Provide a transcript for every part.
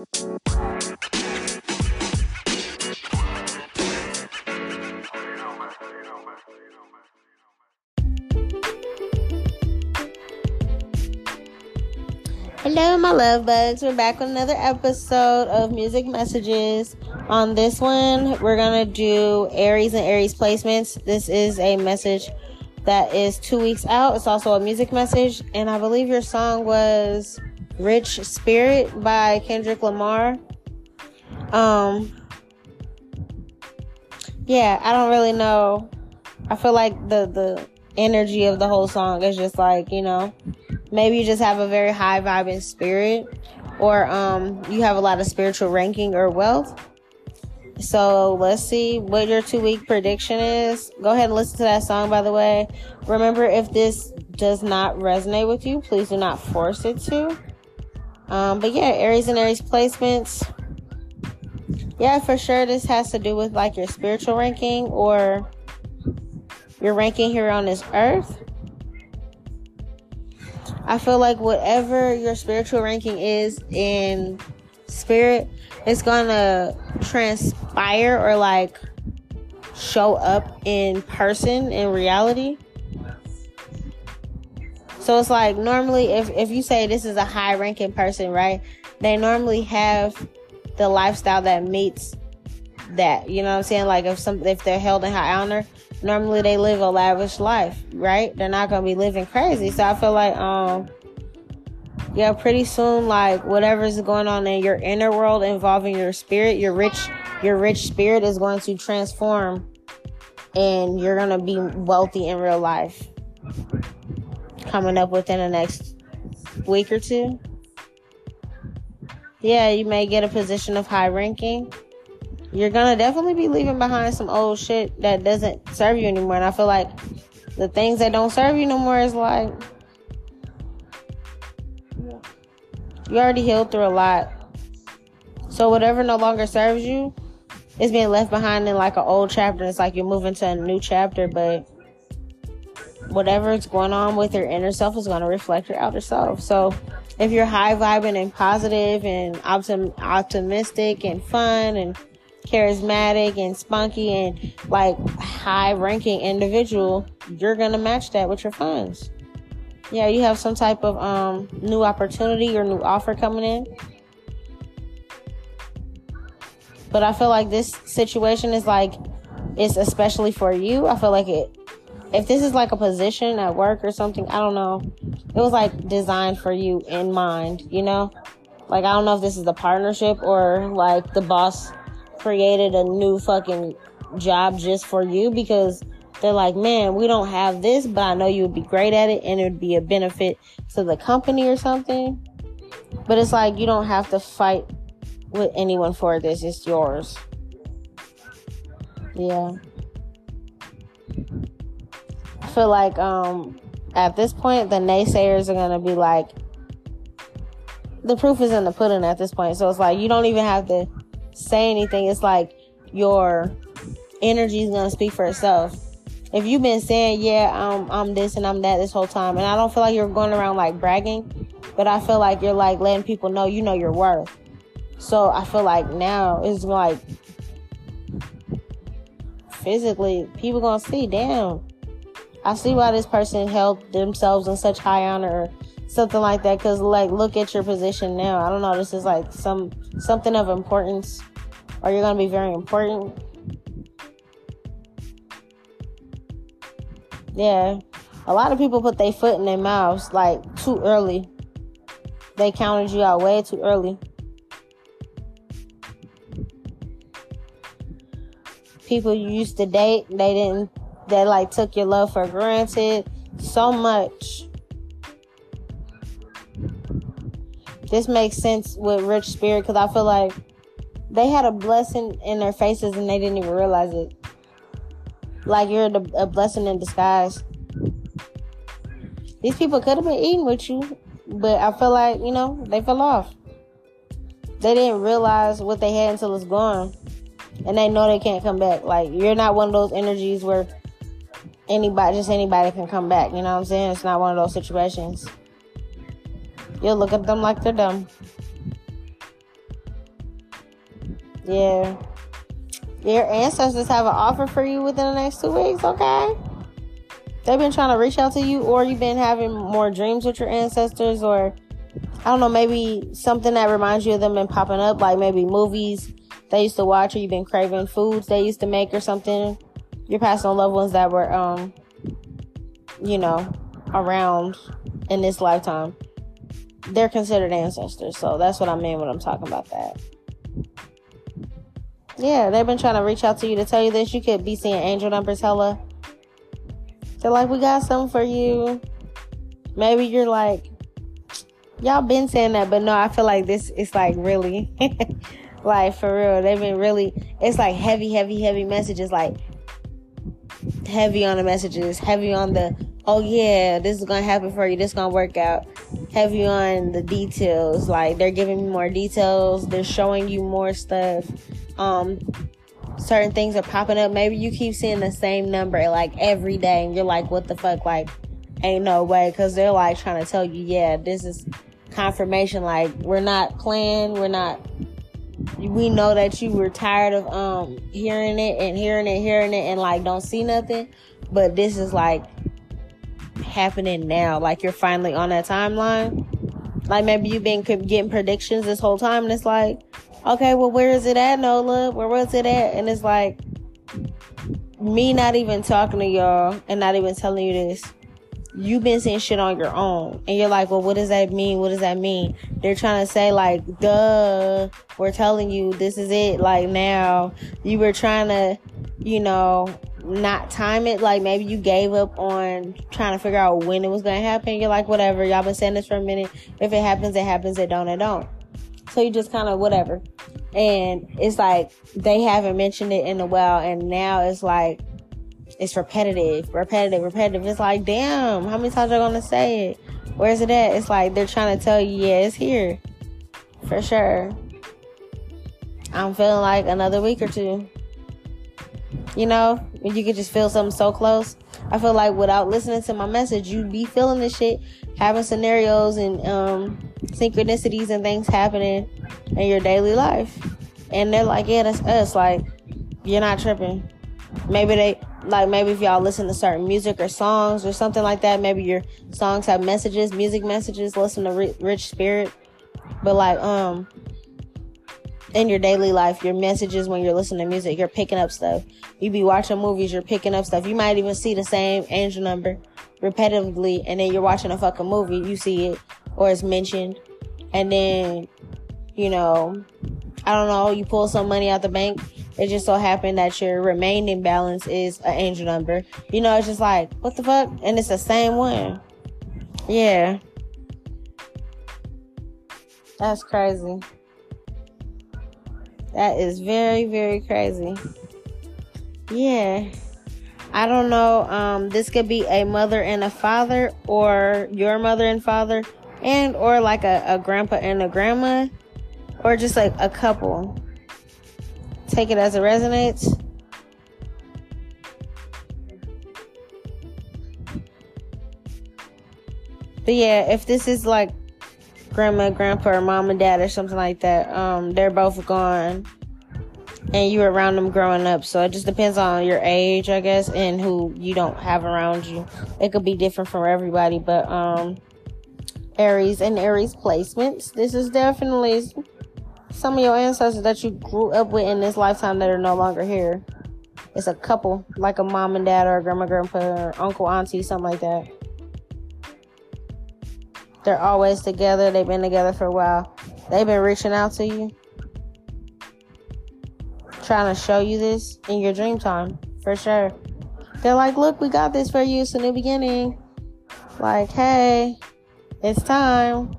Hello, my love bugs. We're back with another episode of Music Messages. On this one, we're going to do Aries and Aries placements. This is a message that is two weeks out. It's also a music message. And I believe your song was Rich Spirit by Kendrick Lamar. Um, yeah, I don't really know. I feel like the, the energy of the whole song is just like, you know, maybe you just have a very high vibing spirit or um, you have a lot of spiritual ranking or wealth. So let's see what your two week prediction is. Go ahead and listen to that song, by the way. Remember, if this does not resonate with you, please do not force it to. Um, but yeah, Aries and Aries placements. Yeah, for sure, this has to do with like your spiritual ranking or your ranking here on this earth. I feel like whatever your spiritual ranking is in spirit, it's gonna transpire or like show up in person in reality. So it's like normally if, if you say this is a high ranking person, right? They normally have the lifestyle that meets that. You know what I'm saying? Like if some if they're held in high honor, normally they live a lavish life, right? They're not gonna be living crazy. So I feel like um yeah, pretty soon like whatever's going on in your inner world involving your spirit, your rich your rich spirit is going to transform and you're gonna be wealthy in real life. Coming up within the next week or two. Yeah, you may get a position of high ranking you're gonna definitely be leaving behind some old shit that doesn't serve you anymore. And I feel like the things that don't serve you no more is like you already healed through a lot. So whatever no longer serves you is being left behind in like an old chapter. It's like you're moving to a new chapter, but whatever's going on with your inner self is going to reflect your outer self. So if you're high vibing and positive and optim- optimistic and fun and charismatic and spunky and like high ranking individual, you're gonna match that with your funds. Yeah, you have some type of um, new opportunity or new offer coming in. But I feel like this situation is like it's especially for you. I feel like it if this is like a position at work or something, I don't know. It was like designed for you in mind, you know? Like I don't know if this is a partnership or like the boss created a new fucking job just for you because they're like, man, we don't have this, but I know you would be great at it and it would be a benefit to the company or something. But it's like you don't have to fight with anyone for this, it's yours. Yeah. Feel like um at this point the naysayers are gonna be like the proof is in the pudding at this point. So it's like you don't even have to say anything, it's like your energy is gonna speak for itself. If you've been saying, "Yeah, I'm I'm this and I'm that" this whole time, and I don't feel like you're going around like bragging, but I feel like you're like letting people know you know your worth. So I feel like now it's like physically, people gonna see, damn. I see why this person held themselves in such high honor something like that because like look at your position now. I don't know this is like some something of importance. Or you're gonna be very important? Yeah. A lot of people put their foot in their mouths like too early. They counted you out way too early. People you used to date they didn't they like took your love for granted so much this makes sense with Rich Spirit because I feel like they had a blessing in their faces and they didn't even realize it. Like you're a blessing in disguise. These people could have been eating with you, but I feel like, you know, they fell off. They didn't realize what they had until it's gone. And they know they can't come back. Like, you're not one of those energies where anybody, just anybody can come back. You know what I'm saying? It's not one of those situations. You'll look at them like they're dumb. Yeah. Your ancestors have an offer for you within the next two weeks, okay? They've been trying to reach out to you, or you've been having more dreams with your ancestors, or I don't know, maybe something that reminds you of them been popping up, like maybe movies they used to watch, or you've been craving foods they used to make, or something. You're passing on loved ones that were, um, you know, around in this lifetime. They're considered ancestors, so that's what I mean when I'm talking about that. Yeah, they've been trying to reach out to you to tell you this. You could be seeing angel numbers hella. They're like, we got something for you. Maybe you're like, y'all been saying that, but no, I feel like this is like really, like for real. They've been really, it's like heavy, heavy, heavy messages, like heavy on the messages, heavy on the, oh yeah, this is gonna happen for you, this is gonna work out. Heavy on the details, like they're giving me more details, they're showing you more stuff um certain things are popping up. Maybe you keep seeing the same number like every day and you're like, what the fuck? Like, ain't no way. Cause they're like trying to tell you, yeah, this is confirmation. Like, we're not playing. We're not, we know that you were tired of, um, hearing it and hearing it, hearing it and like don't see nothing. But this is like happening now. Like, you're finally on that timeline. Like, maybe you've been getting predictions this whole time and it's like, okay, well, where is it at, Nola? Where was it at? And it's like, me not even talking to y'all and not even telling you this. You've been seeing shit on your own. And you're like, well, what does that mean? What does that mean? They're trying to say, like, duh, we're telling you this is it. Like, now you were trying to, you know, not time it. Like, maybe you gave up on trying to figure out when it was going to happen. You're like, whatever. Y'all been saying this for a minute. If it happens, it happens. It don't, it don't. So you just kind of whatever. And it's like they haven't mentioned it in a while, and now it's like it's repetitive, repetitive, repetitive. It's like, damn, how many times are you gonna say it? Where's it at? It's like they're trying to tell you, yeah, it's here. For sure. I'm feeling like another week or two. You know, when you could just feel something so close. I feel like without listening to my message, you'd be feeling this shit, having scenarios and um, synchronicities and things happening in your daily life. And they're like, yeah, that's us. Like, you're not tripping. Maybe they, like, maybe if y'all listen to certain music or songs or something like that, maybe your songs have messages, music messages, listen to Rich Spirit. But, like, um, in your daily life, your messages when you're listening to music, you're picking up stuff. You be watching movies, you're picking up stuff. You might even see the same angel number repetitively, and then you're watching a fucking movie, you see it, or it's mentioned, and then, you know, I don't know, you pull some money out the bank. It just so happened that your remaining balance is an angel number. You know, it's just like, what the fuck? And it's the same one. Yeah. That's crazy. That is very, very crazy. Yeah. I don't know. Um, this could be a mother and a father, or your mother and father, and or like a, a grandpa and a grandma, or just like a couple. Take it as it resonates. But yeah, if this is like grandma, grandpa, or mom and dad or something like that. Um, they're both gone, and you were around them growing up. So it just depends on your age, I guess, and who you don't have around you. It could be different for everybody, but um, Aries and Aries placements. This is definitely some of your ancestors that you grew up with in this lifetime that are no longer here. It's a couple, like a mom and dad, or a grandma, grandpa, or uncle, auntie, something like that. They're always together. They've been together for a while. They've been reaching out to you, trying to show you this in your dream time, for sure. They're like, look, we got this for you. It's a new beginning. Like, hey, it's time.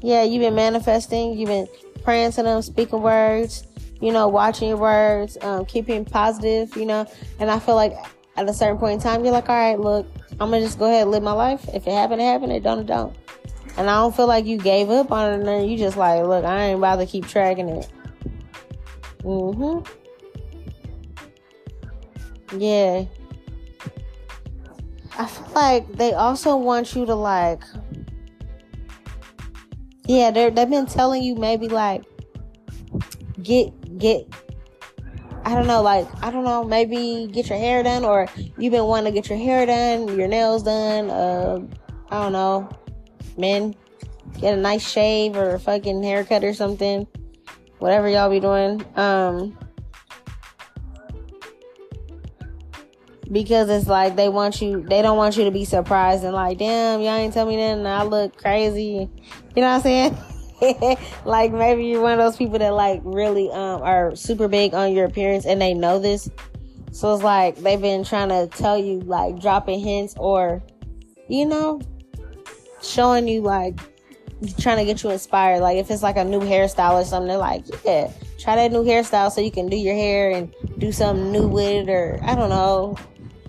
Yeah, you've been manifesting. You've been praying to them, speaking words, you know, watching your words, um, keeping positive, you know. And I feel like at a certain point in time, you're like, all right, look, I'm gonna just go ahead and live my life. If it happened, it happened. It don't, it don't. And I don't feel like you gave up on it. And you just like, look, I ain't about to keep tracking it. Mhm. Yeah. I feel like they also want you to like. Yeah, they they've been telling you maybe like get get I don't know, like I don't know, maybe get your hair done or you've been wanting to get your hair done, your nails done, uh I don't know, men get a nice shave or a fucking haircut or something. Whatever y'all be doing. Um because it's like they want you they don't want you to be surprised and like damn y'all ain't tell me nothing. I look crazy. You know what I'm saying? Like maybe you're one of those people that like really um are super big on your appearance and they know this. So it's like they've been trying to tell you like dropping hints or you know showing you like trying to get you inspired. Like if it's like a new hairstyle or something they're like yeah try that new hairstyle so you can do your hair and do something new with it or I don't know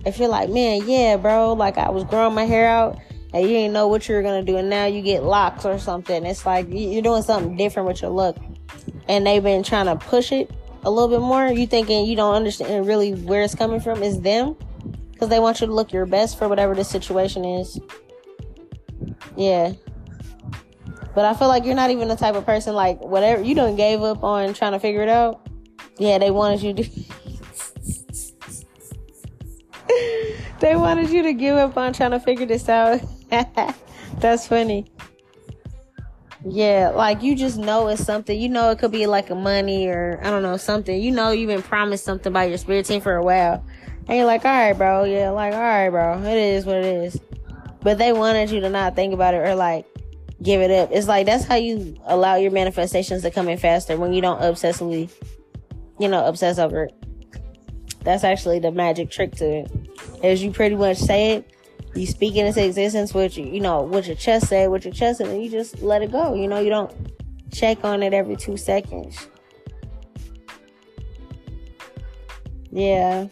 if you're like, man, yeah, bro, like I was growing my hair out and you didn't know what you were gonna do, and now you get locks or something. It's like you're doing something different with your look, and they've been trying to push it a little bit more. You thinking you don't understand really where it's coming from is them, because they want you to look your best for whatever the situation is. Yeah. But I feel like you're not even the type of person like whatever you don't gave up on trying to figure it out. Yeah, they wanted you to they wanted you to give up on trying to figure this out. That's funny. Yeah, like you just know it's something. You know it could be like a money or I don't know something. You know you've been promised something by your spirit team for a while, and you're like, all right, bro. Yeah, like all right, bro. It is what it is. But they wanted you to not think about it or like give it up. It's like that's how you allow your manifestations to come in faster when you don't obsessively, you know, obsess over it. That's actually the magic trick to it. As you pretty much say it, you speak into existence with you know, what your chest say, what your chest, and then you just let it go. You know, you don't check on it every two seconds. Yeah.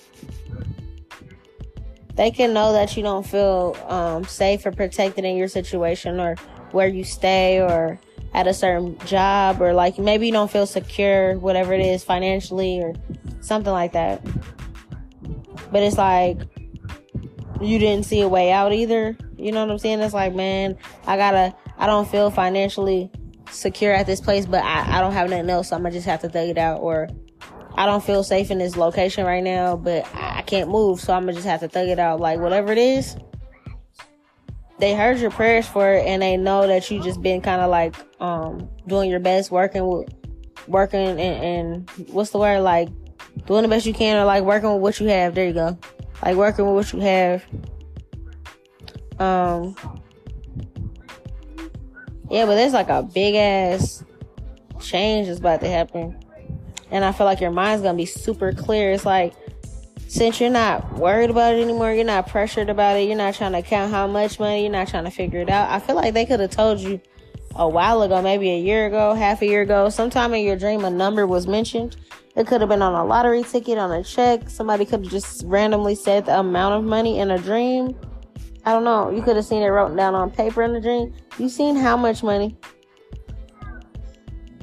They can know that you don't feel um, safe or protected in your situation or where you stay or at a certain job or like maybe you don't feel secure, whatever it is, financially or something like that but it's like you didn't see a way out either. You know what I'm saying? It's like, man, I gotta, I don't feel financially secure at this place, but I, I don't have nothing else, so I'm gonna just have to thug it out. Or I don't feel safe in this location right now, but I can't move, so I'm gonna just have to thug it out. Like, whatever it is, they heard your prayers for it, and they know that you just been kind of like, um, doing your best, working with, working and, and what's the word? Like, doing the best you can or like working with what you have. There you go. Like working with what you have. Um Yeah, but there's like a big ass change is about to happen. And I feel like your mind's gonna be super clear. It's like since you're not worried about it anymore, you're not pressured about it, you're not trying to count how much money, you're not trying to figure it out. I feel like they could have told you a while ago, maybe a year ago, half a year ago, sometime in your dream a number was mentioned it could have been on a lottery ticket, on a check. Somebody could have just randomly said the amount of money in a dream. I don't know. You could have seen it written down on paper in a dream. You seen how much money?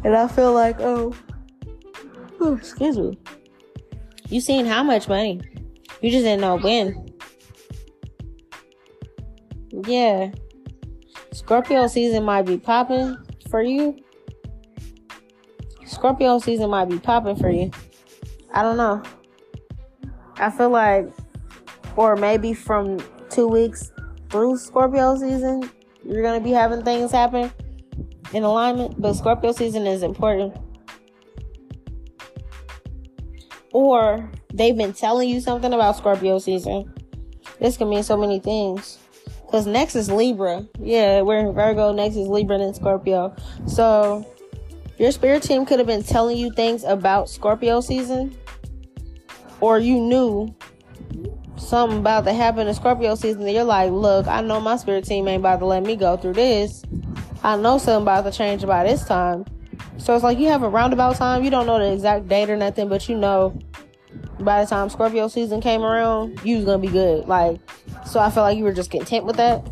And I feel like, oh, oh, excuse me. You seen how much money? You just didn't know when. Yeah. Scorpio season might be popping for you. Scorpio season might be popping for you. I don't know. I feel like, or maybe from two weeks through Scorpio season, you're gonna be having things happen in alignment. But Scorpio season is important. Or they've been telling you something about Scorpio season. This can mean so many things. Cause next is Libra. Yeah, we're in Virgo. Next is Libra and Scorpio. So your spirit team could have been telling you things about Scorpio season, or you knew something about to happen in Scorpio season. And you're like, look, I know my spirit team ain't about to let me go through this. I know something about to change by this time. So it's like you have a roundabout time. You don't know the exact date or nothing, but you know by the time Scorpio season came around, you was gonna be good. Like, so I feel like you were just content with that.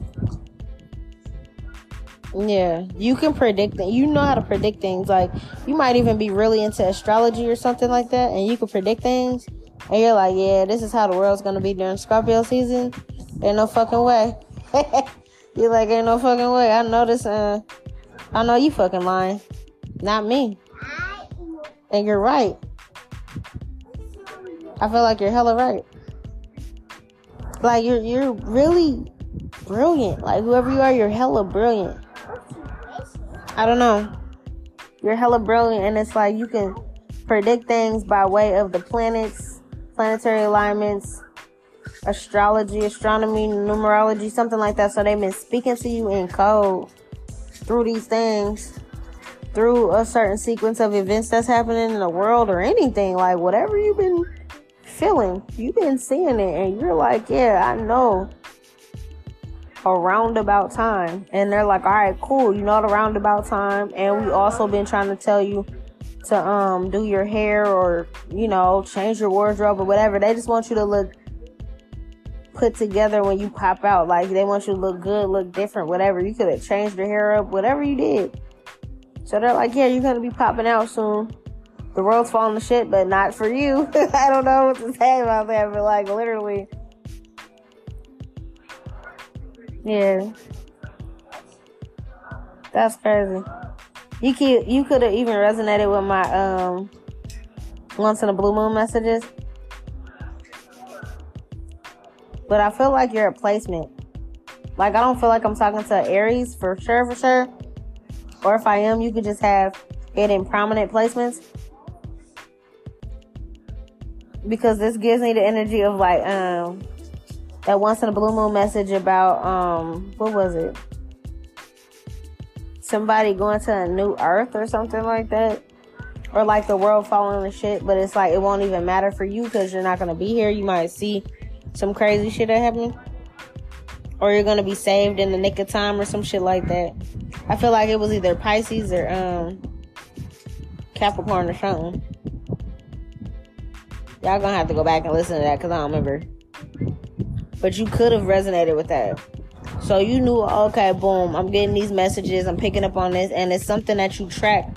Yeah, you can predict it. You know how to predict things. Like you might even be really into astrology or something like that, and you can predict things. And you're like, yeah, this is how the world's gonna be during Scorpio season. Ain't no fucking way. you're like, ain't no fucking way. I know this. Uh, I know you fucking lying. Not me. And you're right. I feel like you're hella right. Like you're you're really brilliant. Like whoever you are, you're hella brilliant. I don't know. You're hella brilliant and it's like you can predict things by way of the planets, planetary alignments, astrology, astronomy, numerology, something like that. So they've been speaking to you in code through these things, through a certain sequence of events that's happening in the world or anything. Like whatever you've been feeling, you've been seeing it, and you're like, yeah, I know a roundabout time. And they're like, all right, cool, you know the roundabout time. And we also been trying to tell you to um do your hair or you know change your wardrobe or whatever. They just want you to look put together when you pop out. Like they want you to look good, look different, whatever. You could have changed your hair up, whatever you did. So they're like, yeah, you're gonna be popping out soon. The world's falling to shit, but not for you. I don't know what to say about that, but like literally. Yeah. That's crazy. You could you could have even resonated with my um once in a blue moon messages. But I feel like you're a placement. Like I don't feel like I'm talking to Aries for sure, for sure. Or if I am, you could just have it in prominent placements. Because this gives me the energy of like um that once in a blue moon message about um what was it? Somebody going to a new earth or something like that. Or like the world falling to shit, but it's like it won't even matter for you because you're not gonna be here. You might see some crazy shit that happened. Or you're gonna be saved in the nick of time or some shit like that. I feel like it was either Pisces or um Capricorn or something. Y'all gonna have to go back and listen to that because I don't remember. But you could have resonated with that. So you knew, okay, boom, I'm getting these messages, I'm picking up on this, and it's something that you track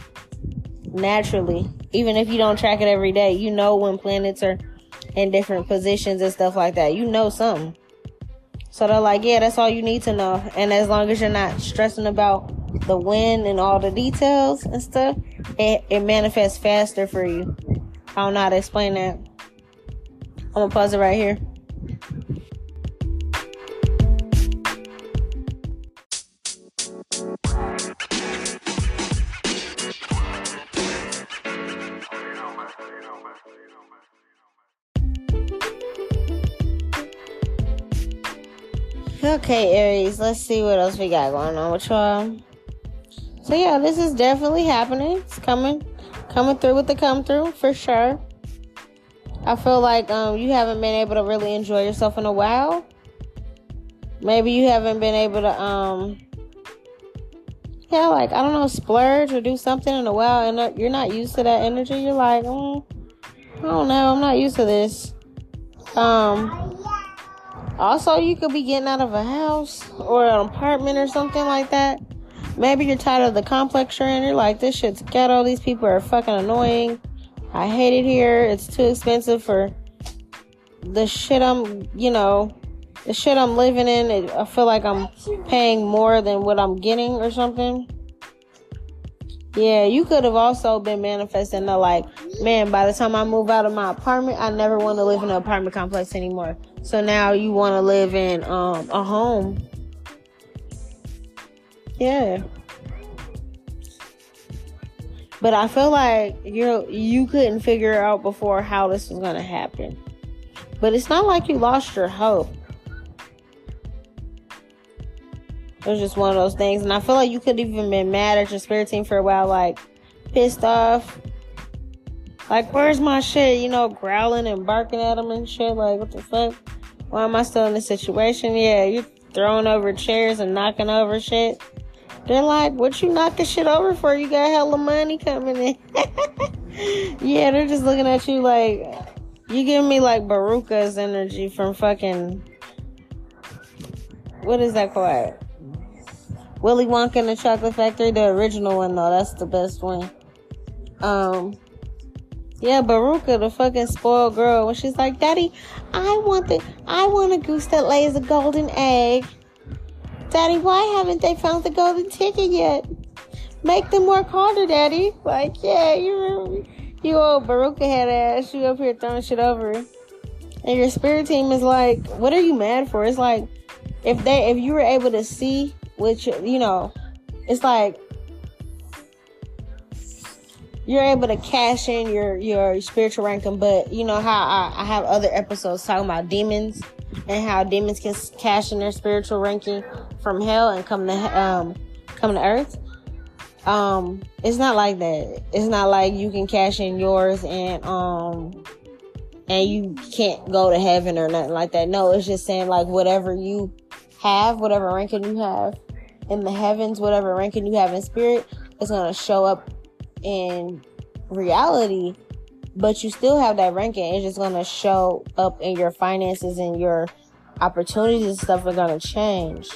naturally. Even if you don't track it every day, you know when planets are in different positions and stuff like that. You know something. So they're like, yeah, that's all you need to know. And as long as you're not stressing about the wind and all the details and stuff, it, it manifests faster for you. I don't know how to explain that. I'm gonna pause it right here. Okay, Aries, let's see what else we got going on with y'all. So yeah, this is definitely happening. It's coming, coming through with the come through for sure. I feel like um, you haven't been able to really enjoy yourself in a while. Maybe you haven't been able to um, yeah, like I don't know, splurge or do something in a while, and you're not used to that energy. You're like, mm, I don't know, I'm not used to this. Um also, you could be getting out of a house or an apartment or something like that. Maybe you're tired of the complex you're in. You're like, this shit's ghetto. These people are fucking annoying. I hate it here. It's too expensive for the shit I'm, you know, the shit I'm living in. It, I feel like I'm paying more than what I'm getting or something. Yeah, you could have also been manifesting the like, man, by the time I move out of my apartment, I never want to live in an apartment complex anymore. So now you want to live in um, a home. Yeah. But I feel like you you couldn't figure out before how this was gonna happen. But it's not like you lost your hope. It was just one of those things, and I feel like you could even been mad at your spirit team for a while, like pissed off. Like, where's my shit? You know, growling and barking at them and shit. Like, what the fuck? Why am I still in this situation? Yeah, you throwing over chairs and knocking over shit. They're like, what you knocking shit over for? You got hella money coming in. yeah, they're just looking at you like, you give me like Veruca's energy from fucking, what is that called? Willy Wonka and the Chocolate Factory, the original one though, that's the best one. Um, yeah, Veruca, the fucking spoiled girl, when she's like, Daddy, I want the, I want a goose that lays a golden egg. Daddy, why haven't they found the golden ticket yet? Make them work harder, Daddy. Like, yeah, you're, you old Veruca head ass, you up here throwing shit over. And your spirit team is like, what are you mad for? It's like, if they, if you were able to see, which, you know, it's like, you're able to cash in your your spiritual ranking. But you know how I, I have other episodes talking about demons and how demons can cash in their spiritual ranking from hell and come to um come to earth. Um, it's not like that. It's not like you can cash in yours and um and you can't go to heaven or nothing like that. No, it's just saying like whatever you have, whatever ranking you have in the heavens, whatever ranking you have in spirit, is gonna show up in reality, but you still have that ranking. It's just gonna show up in your finances and your opportunities and stuff are gonna change.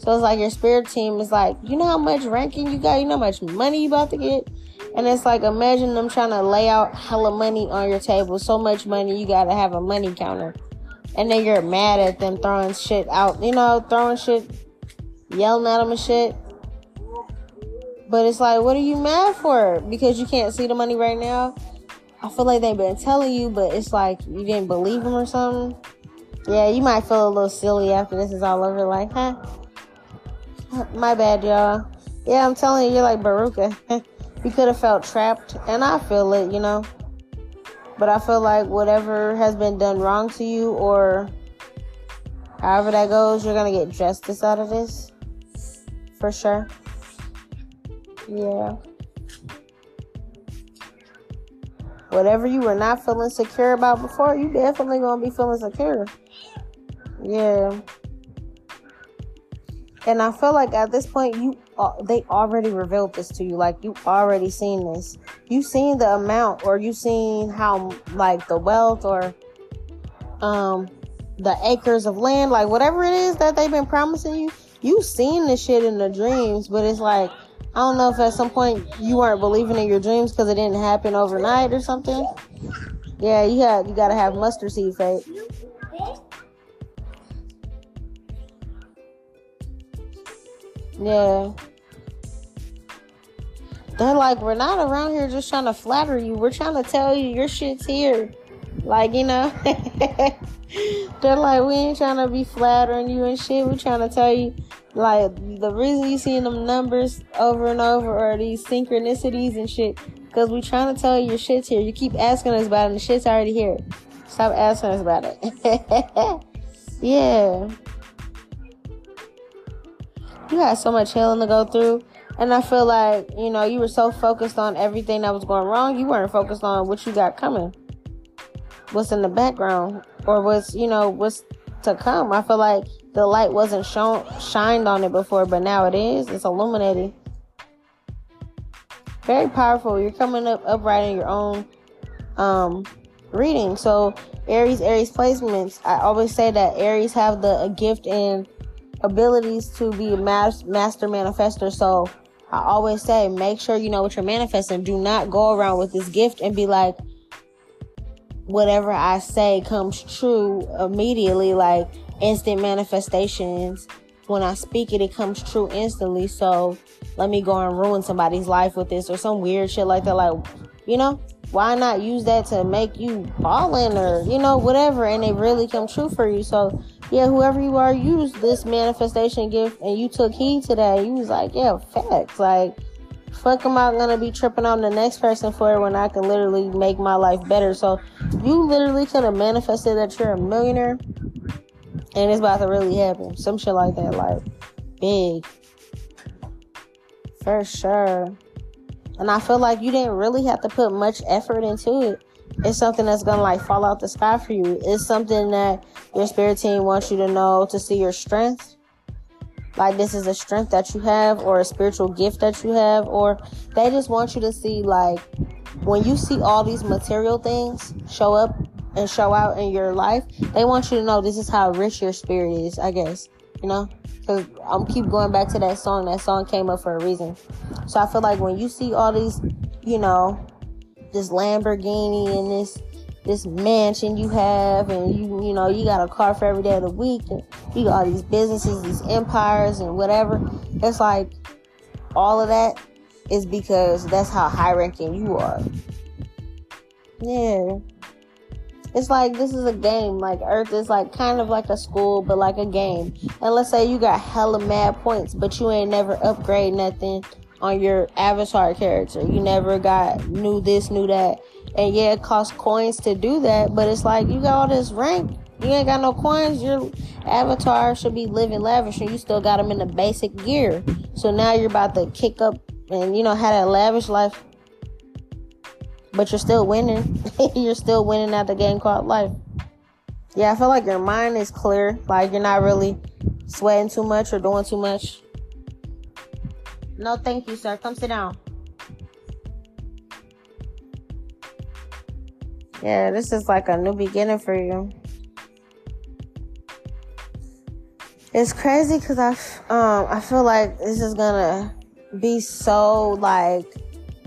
So it's like your spirit team is like, you know how much ranking you got, you know how much money you about to get? And it's like imagine them trying to lay out hella money on your table, so much money you gotta have a money counter. And then you're mad at them throwing shit out, you know, throwing shit, yelling at them and shit. But it's like, what are you mad for? Because you can't see the money right now? I feel like they've been telling you, but it's like you didn't believe them or something. Yeah, you might feel a little silly after this is all over. Like, huh? My bad, y'all. Yeah, I'm telling you, you're like Veruca. you could have felt trapped, and I feel it, you know. But I feel like whatever has been done wrong to you, or however that goes, you're gonna get justice out of this. For sure. Yeah. Whatever you were not feeling secure about before, you definitely gonna be feeling secure. Yeah. And I feel like at this point, you uh, they already revealed this to you. Like you already seen this. You seen the amount, or you seen how like the wealth, or um the acres of land, like whatever it is that they've been promising you. You seen this shit in the dreams, but it's like I don't know if at some point you weren't believing in your dreams because it didn't happen overnight or something. Yeah, you had you gotta have mustard seed faith. Yeah. They're like, we're not around here just trying to flatter you. We're trying to tell you your shit's here. Like, you know. They're like, we ain't trying to be flattering you and shit. We're trying to tell you like the reason you seeing them numbers over and over are these synchronicities and shit. Cause we trying to tell you your shit's here. You keep asking us about it and the shit's already here. Stop asking us about it. yeah. You had so much healing to go through. And I feel like, you know, you were so focused on everything that was going wrong, you weren't focused on what you got coming. What's in the background. Or what's, you know, what's to come. I feel like the light wasn't shown shined on it before, but now it is. It's illuminating. Very powerful. You're coming up upright in your own um, reading. So Aries, Aries placements. I always say that Aries have the gift and abilities to be a master manifester. So I always say, make sure you know what you're manifesting. Do not go around with this gift and be like, whatever I say comes true immediately. Like instant manifestations. When I speak it, it comes true instantly. So let me go and ruin somebody's life with this or some weird shit like that. Like, you know, why not use that to make you ballin' or, you know, whatever, and it really come true for you. So, yeah, whoever you are, use this manifestation gift and you took heed to that. You was like, yeah, facts. Like, fuck am I gonna be tripping on the next person for it when I can literally make my life better? So, you literally could have manifested that you're a millionaire and it's about to really happen. Some shit like that, like big. For sure. And I feel like you didn't really have to put much effort into it. It's something that's gonna like fall out the sky for you. It's something that your spirit team wants you to know to see your strength. Like this is a strength that you have or a spiritual gift that you have, or they just want you to see like when you see all these material things show up and show out in your life, they want you to know this is how rich your spirit is, I guess. You know? Because I'm keep going back to that song. That song came up for a reason. So I feel like when you see all these, you know, this Lamborghini and this this mansion you have and you you know you got a car for every day of the week and you got all these businesses these empires and whatever it's like all of that is because that's how high ranking you are. Yeah. It's like this is a game. Like Earth is like kind of like a school, but like a game. And let's say you got hella mad points, but you ain't never upgrade nothing on your avatar character. You never got new this, new that. And yeah, it costs coins to do that, but it's like you got all this rank. You ain't got no coins. Your avatar should be living lavish, and you still got them in the basic gear. So now you're about to kick up and you know had that lavish life but you're still winning. you're still winning at the game called life. Yeah, I feel like your mind is clear. Like you're not really sweating too much or doing too much. No, thank you, sir. Come sit down. Yeah, this is like a new beginning for you. It's crazy because I, um, I feel like this is gonna be so like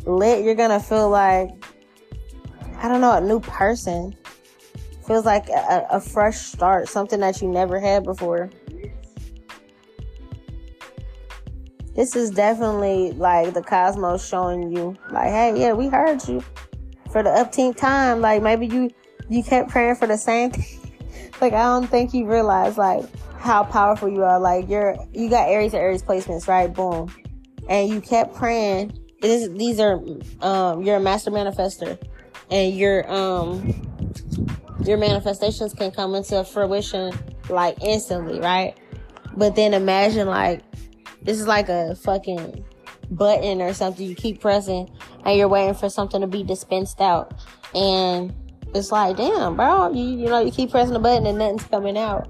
lit. You're gonna feel like I don't know, a new person. Feels like a, a fresh start, something that you never had before. This is definitely like the cosmos showing you, like, hey, yeah, we heard you for the upteenth time. Like maybe you you kept praying for the same thing. like I don't think you realize like how powerful you are. Like you're you got Aries and Aries placements, right? Boom. And you kept praying. These are um you're a master manifester and your um your manifestations can come into fruition like instantly, right? But then imagine like this is like a fucking button or something you keep pressing and you're waiting for something to be dispensed out. And it's like, damn, bro, you you know, you keep pressing the button and nothing's coming out.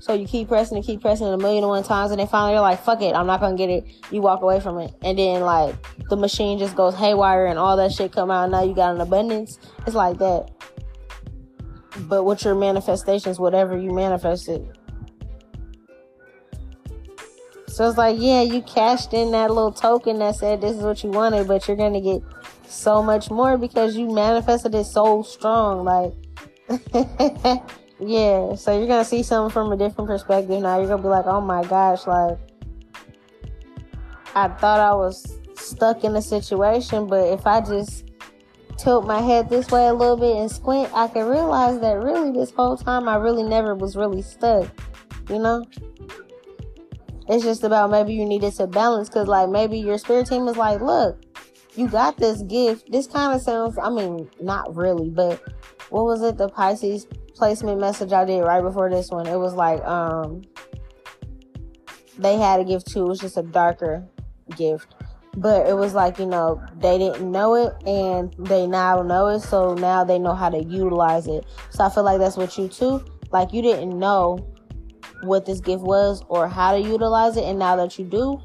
So you keep pressing and keep pressing it a million and one times, and then finally you're like, fuck it, I'm not gonna get it. You walk away from it, and then like the machine just goes haywire and all that shit come out. Now you got an abundance. It's like that. But with your manifestations, whatever you manifested. So it's like, yeah, you cashed in that little token that said this is what you wanted, but you're gonna get so much more because you manifested it so strong. Like Yeah, so you're gonna see something from a different perspective now. You're gonna be like, oh my gosh, like I thought I was stuck in a situation, but if I just tilt my head this way a little bit and squint, I can realize that really this whole time I really never was really stuck. You know? It's just about maybe you needed to balance because, like, maybe your spirit team is like, look, you got this gift. This kind of sounds, I mean, not really, but what was it? The Pisces placement message I did right before this one. It was like um they had a gift too. It was just a darker gift. But it was like, you know, they didn't know it and they now know it, so now they know how to utilize it. So I feel like that's what you too. Like you didn't know what this gift was or how to utilize it, and now that you do,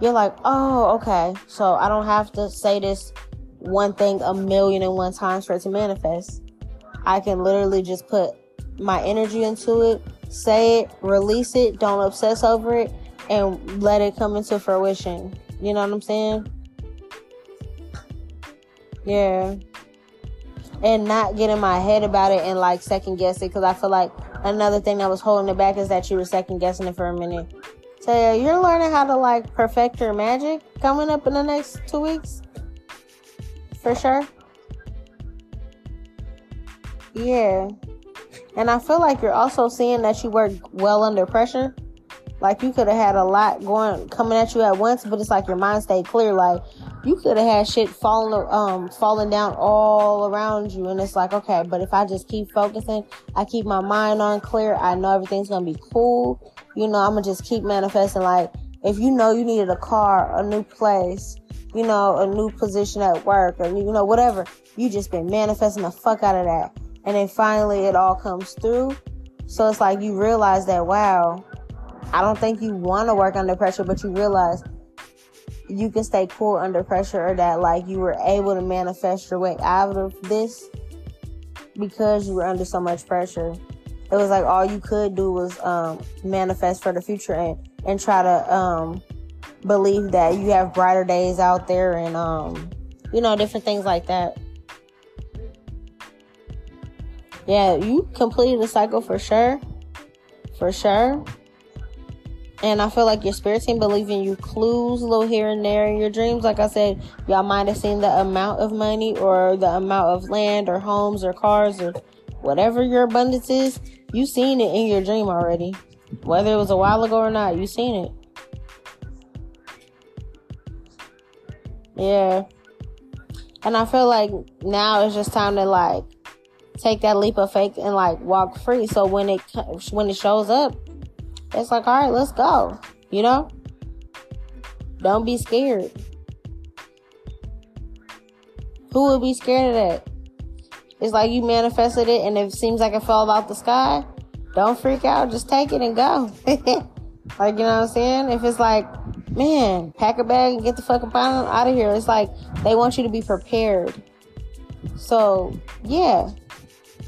you're like, oh, okay. So I don't have to say this one thing a million and one times for it to manifest. I can literally just put my energy into it, say it, release it, don't obsess over it, and let it come into fruition. You know what I'm saying? Yeah. And not get in my head about it and like second guess it because I feel like another thing that was holding it back is that you were second guessing it for a minute. So yeah, you're learning how to like perfect your magic coming up in the next two weeks. For sure. Yeah. And I feel like you're also seeing that you work well under pressure. Like you could have had a lot going coming at you at once, but it's like your mind stayed clear. Like you could have had shit falling um falling down all around you, and it's like okay, but if I just keep focusing, I keep my mind on clear. I know everything's gonna be cool. You know, I'm gonna just keep manifesting. Like if you know you needed a car, a new place, you know, a new position at work, or you know whatever, you just been manifesting the fuck out of that and then finally it all comes through. So it's like you realize that, wow, I don't think you want to work under pressure, but you realize you can stay cool under pressure or that like you were able to manifest your way out of this because you were under so much pressure. It was like all you could do was um, manifest for the future and, and try to um, believe that you have brighter days out there and, um, you know, different things like that. Yeah, you completed the cycle for sure. For sure. And I feel like your spirit team believing in you clues a little here and there in your dreams. Like I said, y'all might have seen the amount of money or the amount of land or homes or cars or whatever your abundance is. You seen it in your dream already. Whether it was a while ago or not, you seen it. Yeah. And I feel like now it's just time to like take that leap of faith and like walk free. So when it when it shows up, it's like, all right, let's go. You know? Don't be scared. Who would be scared of that? It's like you manifested it and it seems like it fell out the sky. Don't freak out. Just take it and go. like, you know what I'm saying? If it's like, man, pack a bag and get the fucking out of here. It's like they want you to be prepared. So, yeah.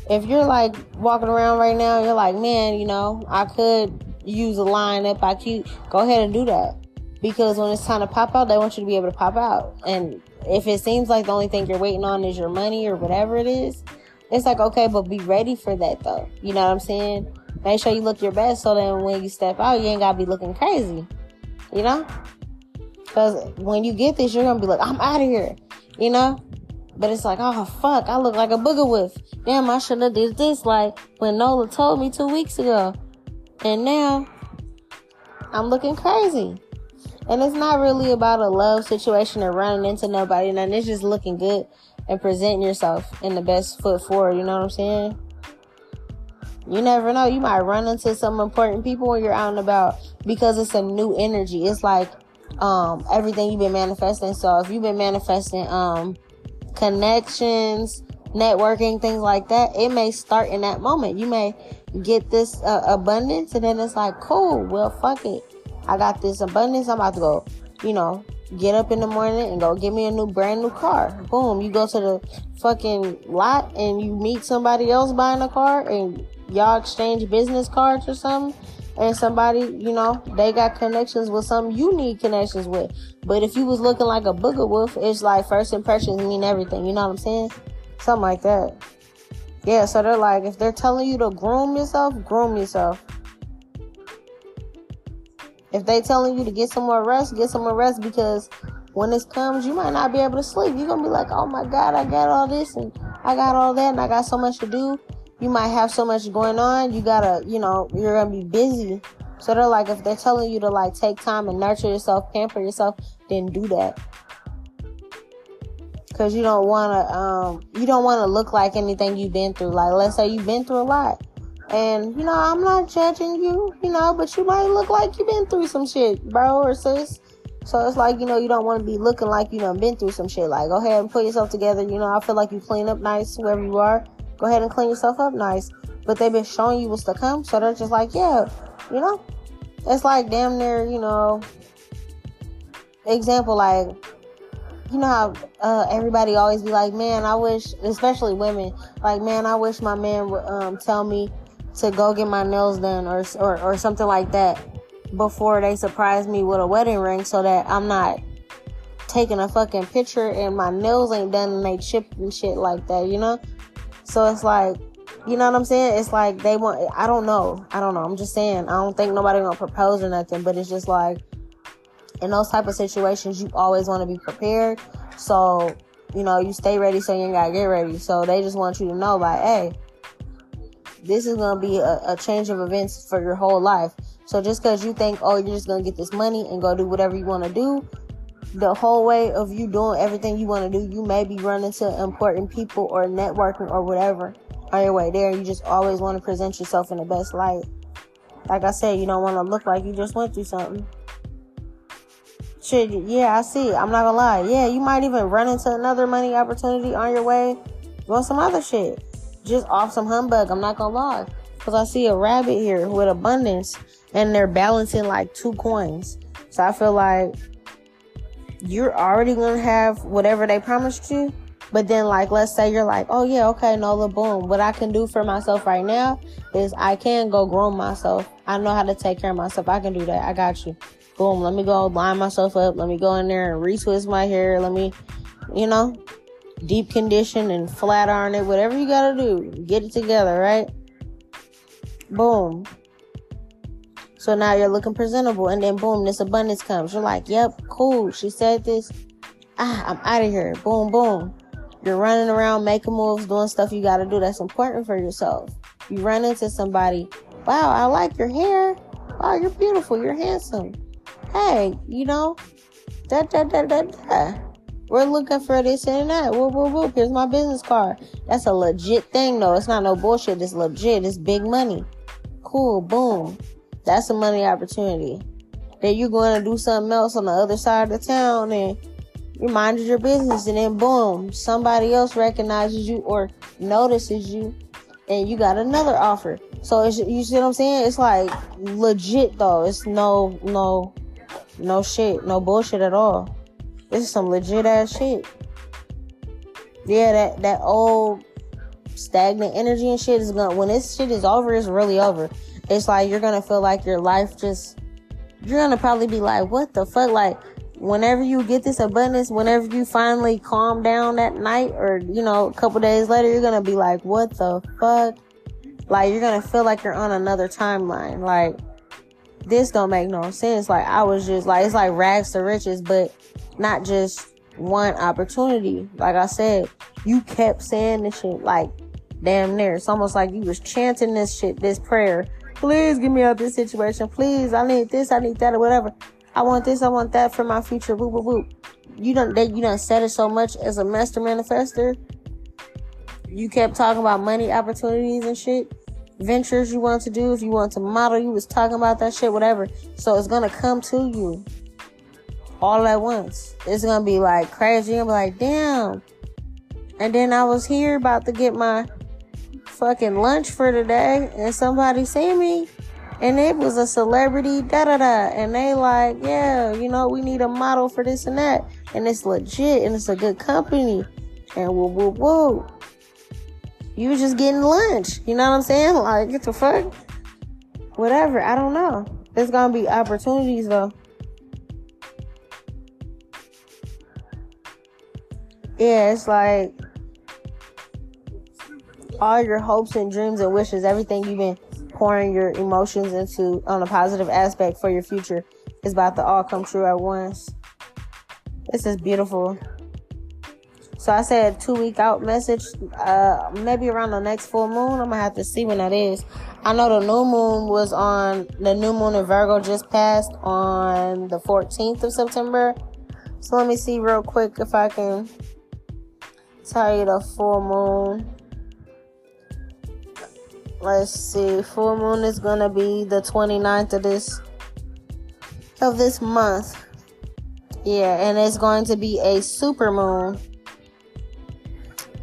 If you're like walking around right now, you're like, man, you know, I could use a line up IQ, go ahead and do that. Because when it's time to pop out, they want you to be able to pop out. And if it seems like the only thing you're waiting on is your money or whatever it is, it's like, okay, but be ready for that though. You know what I'm saying? Make sure you look your best so then when you step out, you ain't gotta be looking crazy. You know? Because when you get this, you're gonna be like, I'm out of here. You know? But it's like, oh fuck, I look like a booger wolf. Damn, I should have did this like when Nola told me two weeks ago. And now I'm looking crazy. And it's not really about a love situation or running into nobody. And it's just looking good and presenting yourself in the best foot forward. You know what I'm saying? You never know. You might run into some important people when you're out and about because it's a new energy. It's like um, everything you've been manifesting. So if you've been manifesting um, connections, networking, things like that, it may start in that moment. You may get this uh, abundance and then it's like, cool, well, fuck it. I got this abundance. I'm about to go, you know, get up in the morning and go get me a new brand new car. Boom. You go to the fucking lot and you meet somebody else buying a car and y'all exchange business cards or something. And somebody, you know, they got connections with something you need connections with. But if you was looking like a booger wolf, it's like first impressions mean everything. You know what I'm saying? Something like that. Yeah, so they're like, if they're telling you to groom yourself, groom yourself. If they telling you to get some more rest, get some more rest because when this comes, you might not be able to sleep. You're gonna be like, oh my god, I got all this and I got all that and I got so much to do. You might have so much going on. You gotta, you know, you're gonna be busy. So they're like, if they're telling you to like take time and nurture yourself, pamper yourself, then do that because you don't want to um you don't want to look like anything you've been through. Like let's say you've been through a lot. And you know i'm not judging you you know but you might look like you've been through some shit bro or sis. So it's like you know you don't want to be looking like you know been through some shit. Like go ahead and put yourself together. You know i feel like you clean up nice wherever you are. Go ahead and clean yourself up nice. But they've been showing you what's to come. So they're just like yeah you know. It's like damn near you know example like you know how uh, everybody always be like, man, I wish, especially women, like, man, I wish my man would um, tell me to go get my nails done or, or or something like that before they surprise me with a wedding ring, so that I'm not taking a fucking picture and my nails ain't done and they chipped and shit like that, you know. So it's like, you know what I'm saying? It's like they want. I don't know. I don't know. I'm just saying. I don't think nobody gonna propose or nothing, but it's just like in those type of situations, you always want to be prepared. So, you know, you stay ready so you ain't gotta get ready. So they just want you to know, like, hey, this is gonna be a, a change of events for your whole life. So just because you think, oh, you're just gonna get this money and go do whatever you want to do, the whole way of you doing everything you want to do, you may be running to important people or networking or whatever on your way there. You just always want to present yourself in the best light. Like I said, you don't want to look like you just went through something. Shit, yeah, I see. I'm not gonna lie. Yeah, you might even run into another money opportunity on your way doing some other shit. Just off some humbug. I'm not gonna lie. Because I see a rabbit here with abundance and they're balancing like two coins. So I feel like you're already gonna have whatever they promised you. But then, like, let's say you're like, oh yeah, okay, Nola, boom. What I can do for myself right now is I can go groom myself. I know how to take care of myself. I can do that. I got you boom, let me go line myself up. Let me go in there and retwist my hair. Let me, you know, deep condition and flat iron it. Whatever you gotta do, get it together, right? Boom. So now you're looking presentable, and then boom, this abundance comes. You're like, yep, cool. She said this. Ah, I'm out of here. Boom, boom. You're running around making moves, doing stuff you got to do that's important for yourself. You run into somebody. Wow, I like your hair. Wow, you're beautiful. You're handsome. Hey, you know, da da da da da. We're looking for this and that. Whoop, whoop, whoop. Here's my business card. That's a legit thing, though. It's not no bullshit. It's legit. It's big money. Cool. Boom. That's a money opportunity. Then you're going to do something else on the other side of the town and you minded your business and then boom, somebody else recognizes you or notices you and you got another offer. So you see what I'm saying? It's like legit though. It's no, no, no shit, no bullshit at all. This is some legit ass shit. Yeah, that, that old stagnant energy and shit is gonna, when this shit is over, it's really over it's like you're gonna feel like your life just you're gonna probably be like, what the fuck? Like, whenever you get this abundance, whenever you finally calm down that night, or you know, a couple days later, you're gonna be like, what the fuck? Like, you're gonna feel like you're on another timeline. Like, this don't make no sense. Like, I was just like, it's like rags to riches, but not just one opportunity. Like I said, you kept saying this shit, like, damn near. It's almost like you was chanting this shit, this prayer Please get me out this situation. Please, I need this, I need that, or whatever. I want this, I want that for my future. Boop, boop, boop. You don't, you don't said it so much as a master manifester. You kept talking about money opportunities and shit, ventures you want to do. If you want to model, you was talking about that shit, whatever. So it's gonna come to you all at once. It's gonna be like crazy. I'm like, damn. And then I was here about to get my fucking lunch for today and somebody see me and it was a celebrity da da da and they like yeah you know we need a model for this and that and it's legit and it's a good company and whoa whoa whoa you just getting lunch. You know what i'm saying? Like get the fuck? Whatever. I don't know. There's gonna be opportunities though. Yeah it's like all your hopes and dreams and wishes, everything you've been pouring your emotions into on a positive aspect for your future is about to all come true at once. This is beautiful. So I said two week out message, uh, maybe around the next full moon. I'm gonna have to see when that is. I know the new moon was on the new moon in Virgo just passed on the 14th of September. So let me see real quick if I can tell you the full moon let's see full moon is gonna be the 29th of this of this month yeah and it's going to be a super moon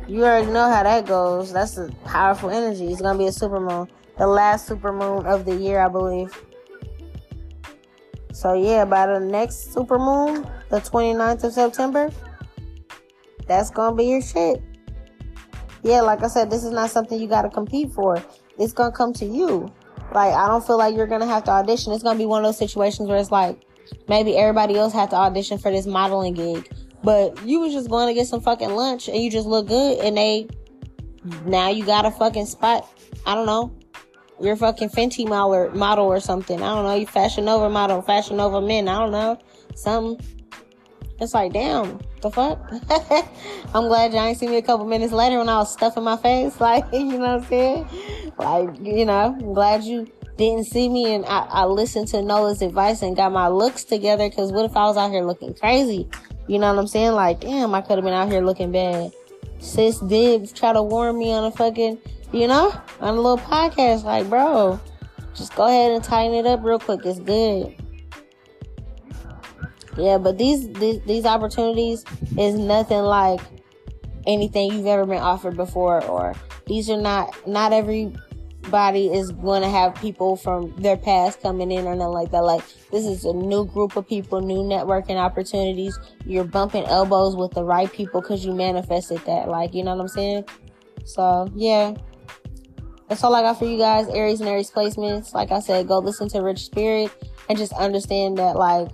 you already know how that goes. That's a powerful energy. It's gonna be a super moon. The last super moon of the year i believe. So yeah by the next super moon the 29th of september that's gonna be your shit. Yeah like i said this is not something you gotta compete for. It's gonna come to you. Like I don't feel like you're gonna have to audition. It's gonna be one of those situations where it's like maybe everybody else had to audition for this modeling gig, but you was just going to get some fucking lunch and you just look good and they now you got a fucking spot. I don't know. You're a fucking Fenty model, or, model or something. I don't know. You Fashion Nova model, Fashion Nova men. I don't know. Something. It's like, damn, the fuck? I'm glad y'all ain't see me a couple minutes later when I was stuffing my face. Like, you know what I'm saying? Like, you know, I'm glad you didn't see me and I, I listened to Nola's advice and got my looks together. Cause what if I was out here looking crazy? You know what I'm saying? Like, damn, I could have been out here looking bad. Sis did try to warn me on a fucking, you know, on a little podcast. Like, bro, just go ahead and tighten it up real quick. It's good. Yeah, but these, these, these opportunities is nothing like anything you've ever been offered before or these are not not everybody is going to have people from their past coming in or nothing like that. Like this is a new group of people, new networking opportunities. You're bumping elbows with the right people because you manifested that. Like you know what I'm saying? So yeah, that's all I got for you guys. Aries and Aries placements. Like I said, go listen to Rich Spirit and just understand that like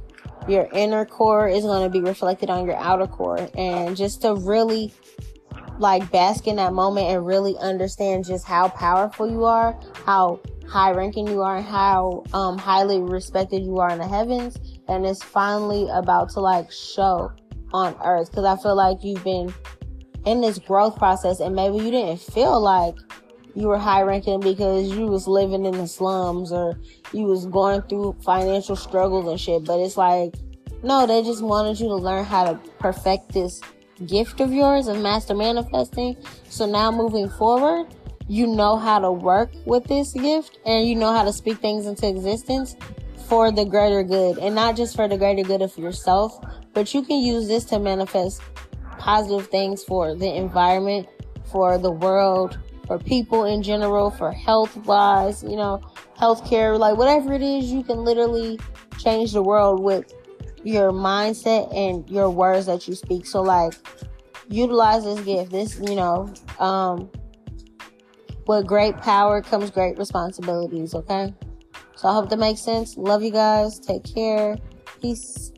your inner core is going to be reflected on your outer core, and just to really like bask in that moment and really understand just how powerful you are, how high ranking you are and how um, highly respected you are in the heavens and it's finally about to like show on earth. Because i feel like you've been in this growth process and maybe you didn't feel like you were high ranking because you was living in the slums or you was going through financial struggles and shit. But it's like no they just wanted you to learn how to perfect this gift of yours of master manifesting. So now moving forward you know how to work with this gift and you know how to speak things into existence for the greater good. And not just for the greater good of yourself, but you can use this to manifest positive things for the environment, for the world, for people in general, for health wise, you know, healthcare, like whatever it is, you can literally change the world with your mindset and your words that you speak. So like utilize this gift. This, you know, um with great power comes great responsibilities, okay? So I hope that makes sense. Love you guys. Take care. Peace.